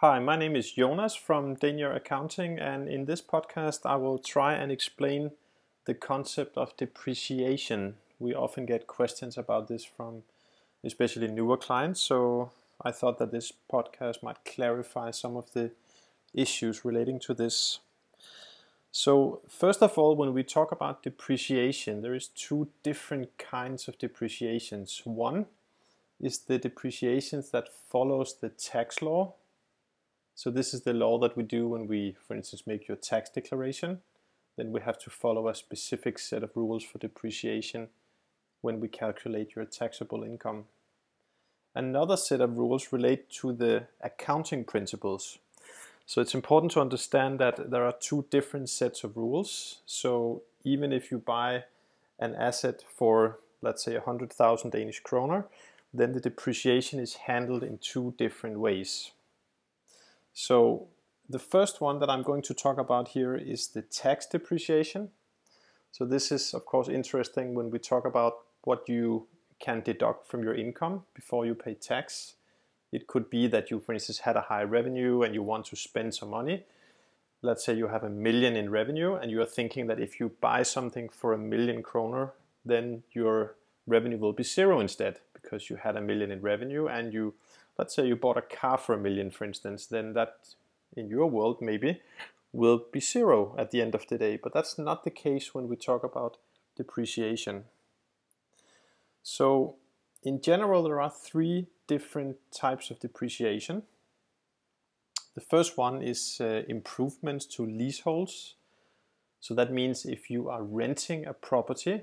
Hi, my name is Jonas from Dania Accounting, and in this podcast, I will try and explain the concept of depreciation. We often get questions about this from especially newer clients, so I thought that this podcast might clarify some of the issues relating to this. So, first of all, when we talk about depreciation, there is two different kinds of depreciations. One is the depreciations that follows the tax law so this is the law that we do when we, for instance, make your tax declaration. Then we have to follow a specific set of rules for depreciation when we calculate your taxable income. Another set of rules relate to the accounting principles. So it's important to understand that there are two different sets of rules. So even if you buy an asset for, let's say, 100,000 Danish kroner, then the depreciation is handled in two different ways. So the first one that I'm going to talk about here is the tax depreciation. So this is of course interesting when we talk about what you can deduct from your income before you pay tax. It could be that you, for instance, had a high revenue and you want to spend some money. Let's say you have a million in revenue and you are thinking that if you buy something for a million kroner, then your revenue will be zero instead because you had a million in revenue and you let's say you bought a car for a million, for instance, then that in your world maybe will be zero at the end of the day. But that's not the case when we talk about depreciation. So in general, there are three different types of depreciation. The first one is uh, improvements to leaseholds. So that means if you are renting a property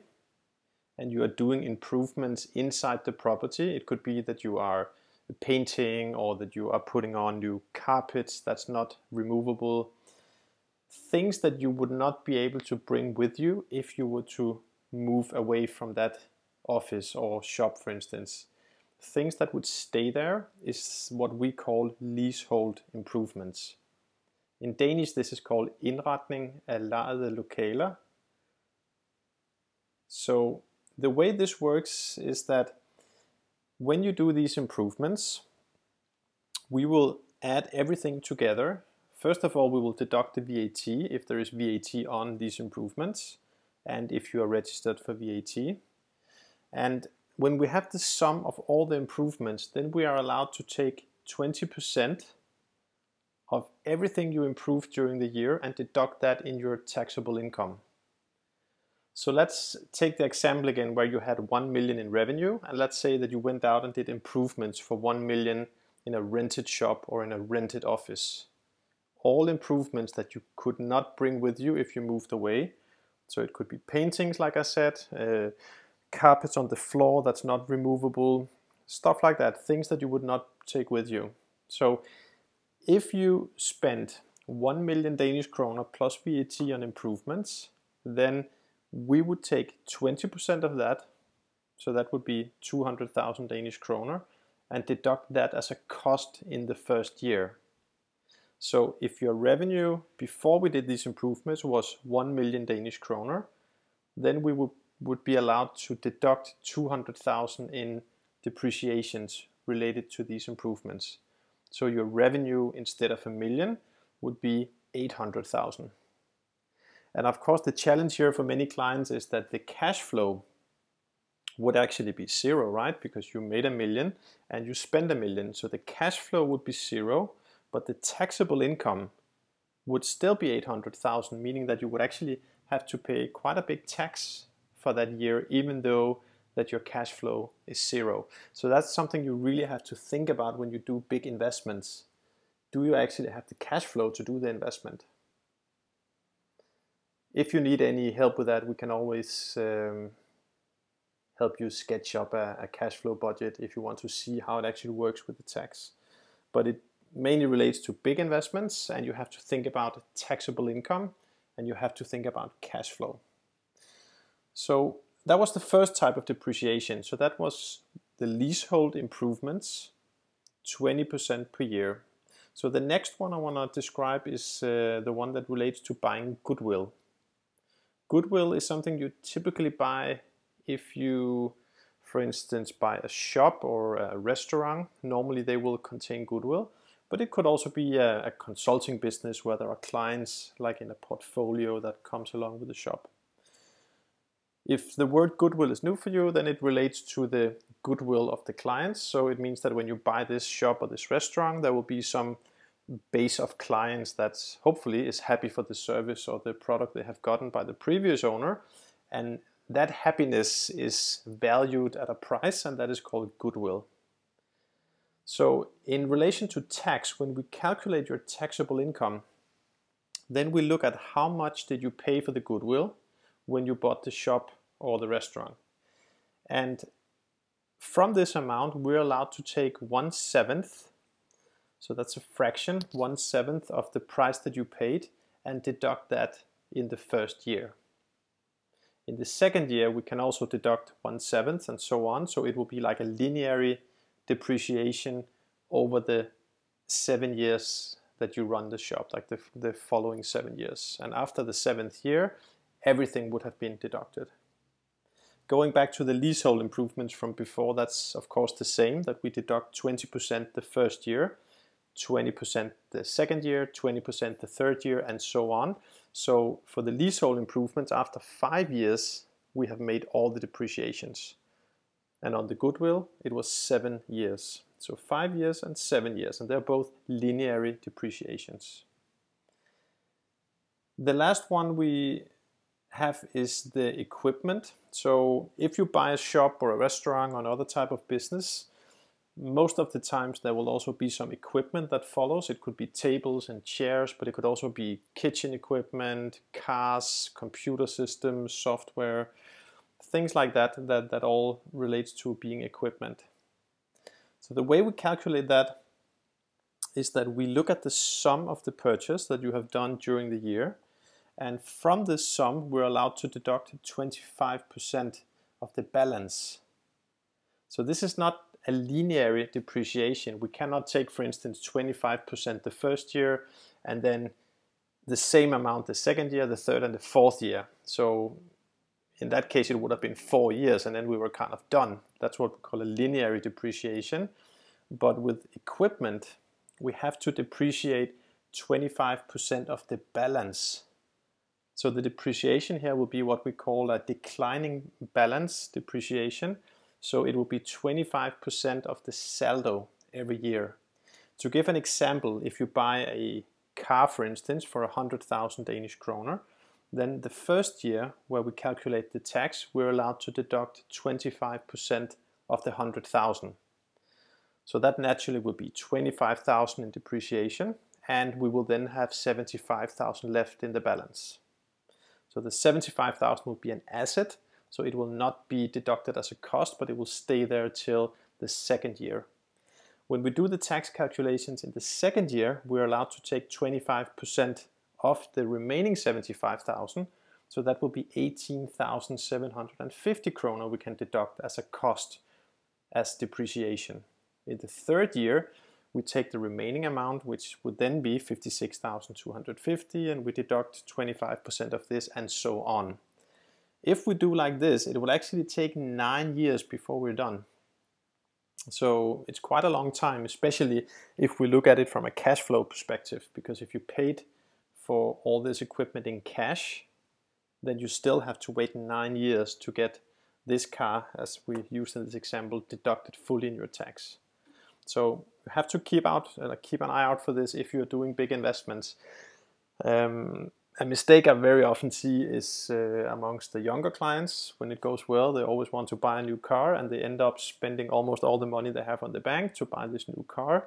and you are doing improvements inside the property, it could be that you are painting or that you are putting on new carpets that's not removable. Things that you would not be able to bring with you if you were to move away from that office or shop, for instance. Things that would stay there is what we call leasehold improvements. In Danish, this is called indretning af lejede lokaler. So the way this works is that when you do these improvements, we will add everything together. First of all, we will deduct the VAT if there is VAT on these improvements and if you are registered for VAT. And when we have the sum of all the improvements, then we are allowed to take 20% of everything you improved during the year and deduct that in your taxable income. So let's take the example again where you had 1 million in revenue and let's say that you went out and did improvements for 1 million in a rented shop or in a rented office. All improvements that you could not bring with you if you moved away. So it could be paintings, like I said, uh, carpets on the floor that's not removable, stuff like that, things that you would not take with you. So if you spend 1 million Danish kroner plus VAT on improvements, then we would take 20% of that, so that would be 200,000 Danish kroner, and deduct that as a cost in the first year. So if your revenue before we did these improvements was 1 million Danish kroner, then we would, would be allowed to deduct 200,000 in depreciations related to these improvements. So your revenue instead of a million would be 800,000. And of course, the challenge here for many clients is that the cash flow would actually be zero, right? Because you made a million and you spend a million. So the cash flow would be zero, but the taxable income would still be 800,000, meaning that you would actually have to pay quite a big tax for that year, even though that your cash flow is zero. So that's something you really have to think about when you do big investments. Do you actually have the cash flow to do the investment? If you need any help with that, we can always um, help you sketch up a, a, cash flow budget if you want to see how it actually works with the tax. But it mainly relates to big investments, and you have to think about taxable income and you have to think about cash flow. So that was the first type of depreciation. So that was the leasehold improvements, 20% per year. So the next one I want to describe is uh, the one that relates to buying goodwill. Goodwill is something you typically buy if you, for instance, buy a shop or a restaurant. Normally they will contain goodwill. but it could also be a, a consulting business where there are clients like in a portfolio that comes along with the shop. If the word goodwill is new for you, then it relates to the goodwill of the clients. So it means that when you buy this shop or this restaurant, there will be some base of clients that hopefully is happy for the service or the product they have gotten by the previous owner. And that happiness is valued at a price, and that is called goodwill. So, in relation to tax, when we calculate your taxable income, then we look at how much did you pay for the goodwill when you bought the shop or the restaurant. And from this amount, we're allowed to take one seventh, so that's a fraction, one seventh of the price that you paid, and deduct that in the first year. In the second year, we can also deduct one seventh and so on, so it will be like a linear depreciation over the seven years that you run the shop, like the, the following seven years. And after the seventh year, everything would have been deducted. Going back to the leasehold improvements from before, that's of course the same, that we deduct 20% the first year, 20% the second year, 20% the third year, and so on. So for the leasehold improvements, after five years, we have made all the depreciations. And on the goodwill, it was seven years. So five years and seven years, and they're both linear depreciations. The last one we have is the equipment. So if you buy a shop or a restaurant or another type of business, most of the times there will also be some equipment that follows. It could be tables and chairs, but it could also be kitchen equipment, cars, computer systems, software, things like that, that, that all relates to being equipment. So the way we calculate that is that we look at the sum of the purchase that you have done during the year. And from this sum, we're allowed to deduct 25% of the balance. So this is not a linear depreciation. We cannot take, for instance, 25% the first year and then the same amount the second year, the third, and the fourth year. So in that case, it would have been four years, and then we were kind of done. That's what we call a linear depreciation. But with equipment, we have to depreciate 25% of the balance. So the depreciation here will be what we call a declining balance depreciation. So it will be 25% of the saldo every year. To give an example, if you buy a car, for instance, for 100,000 Danish kroner, then the first year where we calculate the tax, we're allowed to deduct 25% of the 100,000. So that naturally will be 25,000 in depreciation and we will then have 75,000 left in the balance. So the 75,000 will be an asset, so it will not be deducted as a cost, but it will stay there till the second year. When we do the tax calculations in the second year, we're allowed to take 25% of the remaining 75,000. So that will be 18,750 kroner we can deduct as a cost as depreciation. In the third year, we take the remaining amount, which would then be 56,250, and we deduct 25% of this and so on. If we do like this, it will actually take nine years before we're done. So it's quite a long time, especially if we look at it from a cash flow perspective, because if you paid for all this equipment in cash, then you still have to wait nine years to get this car, as we used in this example, deducted fully in your tax. So you have to keep out, uh, keep an eye out for this if you're doing big investments. Um, a mistake I very often see is uh, amongst the younger clients. When it goes well, they always want to buy a new car, and they end up spending almost all the money they have on the bank to buy this new car.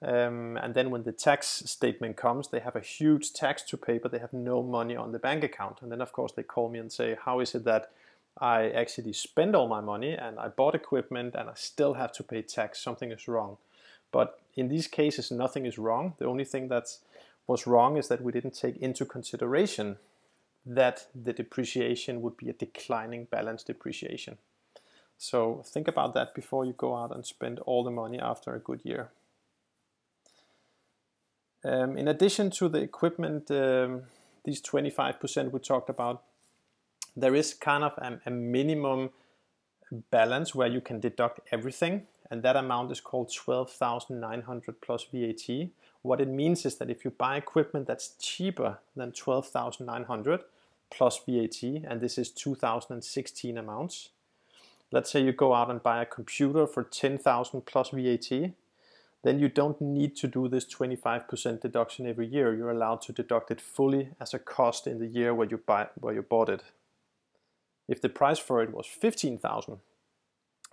Um, and then when the tax statement comes, they have a huge tax to pay, but they have no money on the bank account. And then, of course, they call me and say, How is it that I actually spend all my money and I bought equipment and I still have to pay tax? Something is wrong. But in these cases, nothing is wrong. The only thing that was wrong is that we didn't take into consideration that the depreciation would be a declining balance depreciation. So think about that before you go out and spend all the money after a good year. Um, in addition to the equipment, um, these 25% we talked about, there is kind of a, a, minimum balance where you can deduct everything. And that amount is called 12,900 plus VAT. What it means is that if you buy equipment that's cheaper than 12,900 plus VAT, and this is 2016 amounts, let's say you go out and buy a computer for 10,000 plus VAT, then you don't need to do this 25% deduction every year. You're allowed to deduct it fully as a cost in the year where you buy where you bought it. If the price for it was 15,000,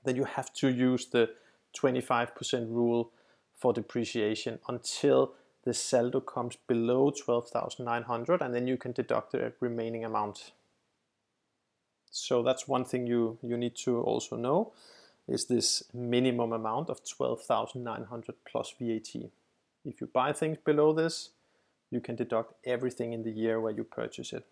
then you have to use the 25% rule for depreciation until the saldo comes below 12,900 and then you can deduct the remaining amount. So that's one thing you, you need to also know is this minimum amount of 12,900 plus VAT. If you buy things below this, you can deduct everything in the year where you purchase it.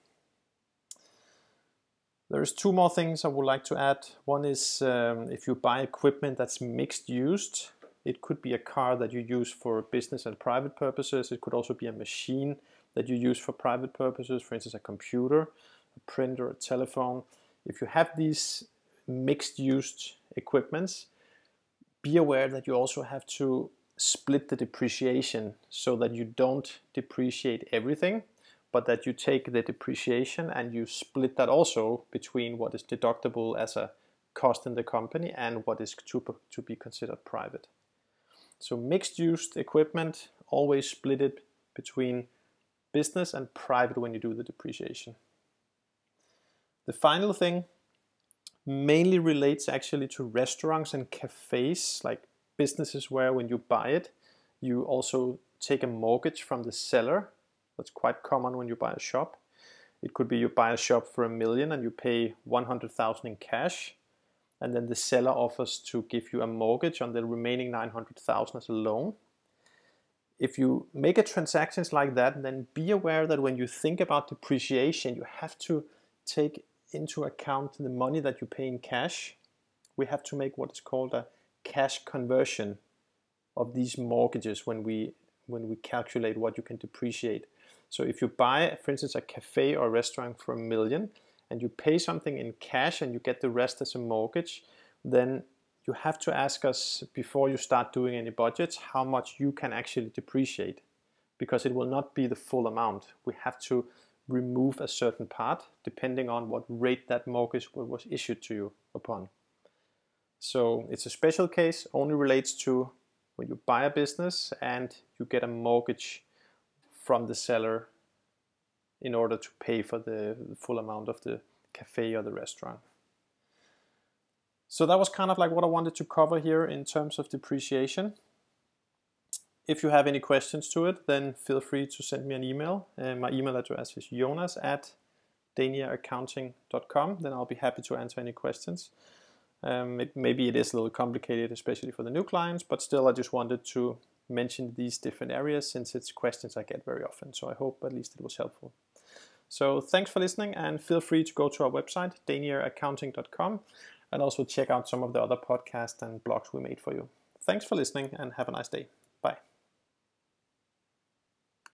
There's two more things I would like to add. One is um, if you buy equipment that's mixed used, it could be a car that you use for business and private purposes. It could also be a machine that you use for private purposes, for instance, a computer, a printer, a telephone. If you have these mixed used equipments, be aware that you also have to split the depreciation so that you don't depreciate everything but that you take the depreciation and you split that also between what is deductible as a cost in the company and what is to, to be considered private. So mixed used equipment, always split it between business and private when you do the depreciation. The final thing mainly relates actually to restaurants and cafes, like businesses where when you buy it, you also take a mortgage from the seller that's quite common when you buy a shop. It could be you buy a shop for a million and you pay 100,000 in cash and then the seller offers to give you a mortgage on the remaining 900,000 as a loan. If you make a transactions like that, then be aware that when you think about depreciation, you have to take into account the money that you pay in cash. We have to make what is called a cash conversion of these mortgages when we when we calculate what you can depreciate. So if you buy, for instance, a cafe or a restaurant for a million and you pay something in cash and you get the rest as a mortgage, then you have to ask us before you start doing any budgets how much you can actually depreciate because it will not be the full amount. We have to remove a certain part depending on what rate that mortgage was issued to you upon. So it's a special case, only relates to when you buy a business and you get a mortgage from the seller in order to pay for the full amount of the cafe or the restaurant. So that was kind of like what I wanted to cover here in terms of depreciation. If you have any questions to it, then feel free to send me an email. Uh, my email address is jonas at daniaaccounting.com. Then I'll be happy to answer any questions. Um, it, maybe it is a little complicated, especially for the new clients, but still, I just wanted to mention these different areas since it's questions I get very often. So I hope at least it was helpful. So thanks for listening and feel free to go to our website, daniaaccounting.com, and also check out some of the other podcasts and blogs we made for you. Thanks for listening and have a nice day. Bye.